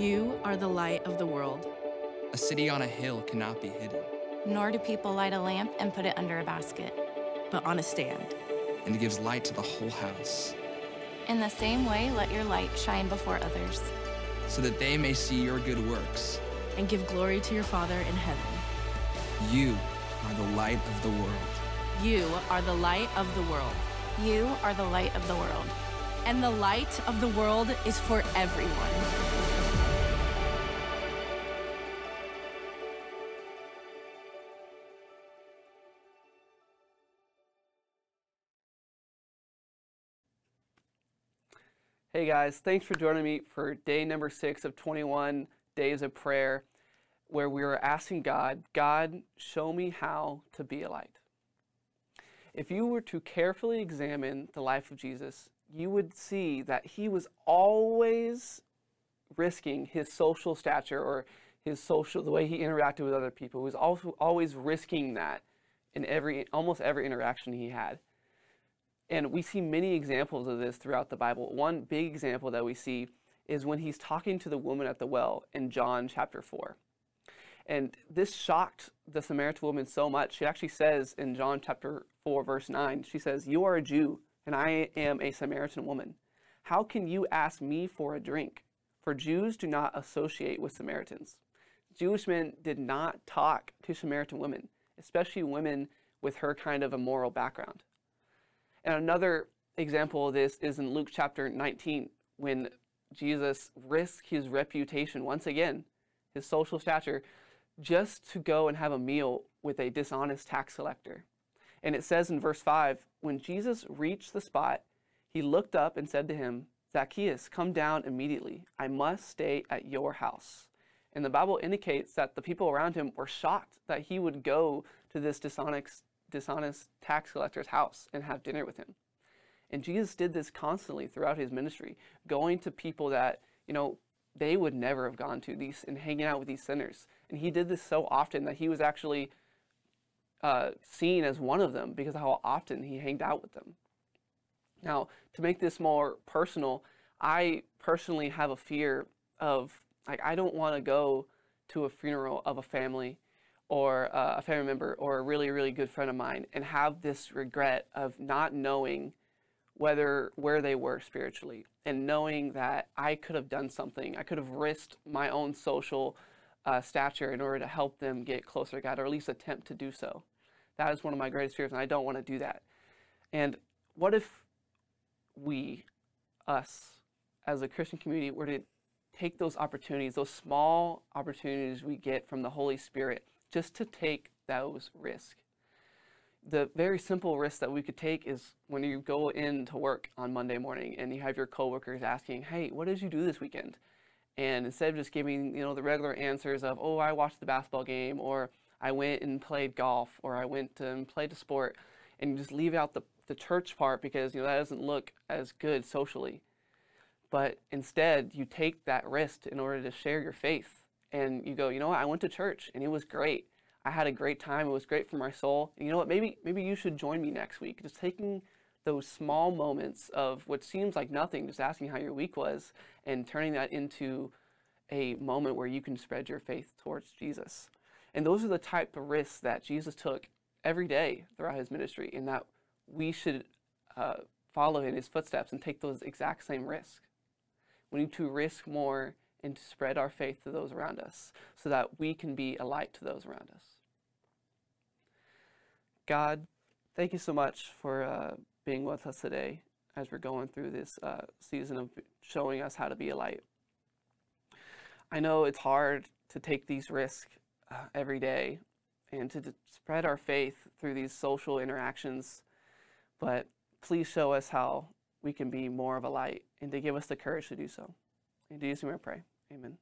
You are the light of the world. A city on a hill cannot be hidden. Nor do people light a lamp and put it under a basket, but on a stand. And it gives light to the whole house. In the same way, let your light shine before others, so that they may see your good works and give glory to your Father in heaven. You are the light of the world. You are the light of the world. You are the light of the world. And the light of the world is for everyone. Hey guys, thanks for joining me for day number six of 21 days of prayer, where we are asking God, God, show me how to be a light. If you were to carefully examine the life of Jesus, you would see that he was always risking his social stature or his social, the way he interacted with other people. He was also always risking that in every, almost every interaction he had. And we see many examples of this throughout the Bible. One big example that we see is when he's talking to the woman at the well in John chapter 4. And this shocked the Samaritan woman so much. She actually says in John chapter 4, verse 9, she says, You are a Jew, and I am a Samaritan woman. How can you ask me for a drink? For Jews do not associate with Samaritans. Jewish men did not talk to Samaritan women, especially women with her kind of a moral background. And another example of this is in Luke chapter 19, when Jesus risked his reputation once again, his social stature, just to go and have a meal with a dishonest tax collector. And it says in verse 5 when Jesus reached the spot, he looked up and said to him, Zacchaeus, come down immediately. I must stay at your house. And the Bible indicates that the people around him were shocked that he would go to this dishonest, dishonest tax collector's house and have dinner with him. And Jesus did this constantly throughout his ministry, going to people that, you know, they would never have gone to these and hanging out with these sinners. And he did this so often that he was actually uh, seen as one of them because of how often he hanged out with them. Now, to make this more personal, I personally have a fear of, like, I don't want to go to a funeral of a family or uh, a family member or a really, really good friend of mine and have this regret of not knowing whether where they were spiritually and knowing that I could have done something. I could have risked my own social uh, stature in order to help them get closer to God or at least attempt to do so. That is one of my greatest fears, and I don't want to do that. And what if we, us, as a Christian community, were to take those opportunities, those small opportunities we get from the Holy Spirit, just to take those risks. The very simple risk that we could take is when you go in to work on Monday morning and you have your coworkers asking, "Hey, what did you do this weekend?" And instead of just giving, you know, the regular answers of, "Oh, I watched the basketball game," or "I went and played golf," or "I went and played a sport," and just leave out the the church part because you know that doesn't look as good socially. But instead, you take that risk in order to share your faith and you go, you know what, I went to church and it was great. I had a great time. It was great for my soul. And you know what, maybe maybe you should join me next week. Just taking those small moments of what seems like nothing, just asking how your week was and turning that into a moment where you can spread your faith towards Jesus. And those are the type of risks that Jesus took every day throughout his ministry, and that we should uh, follow in his footsteps and take those exact same risks. We need to risk more and to spread our faith to those around us so that we can be a light to those around us. God, thank you so much for uh, being with us today as we're going through this uh, season of showing us how to be a light. I know it's hard to take these risks uh, every day and to, spread our faith through these social interactions, but please show us how we can be more of a light and to give us the courage to do so. In Jesus' name I pray. Amen.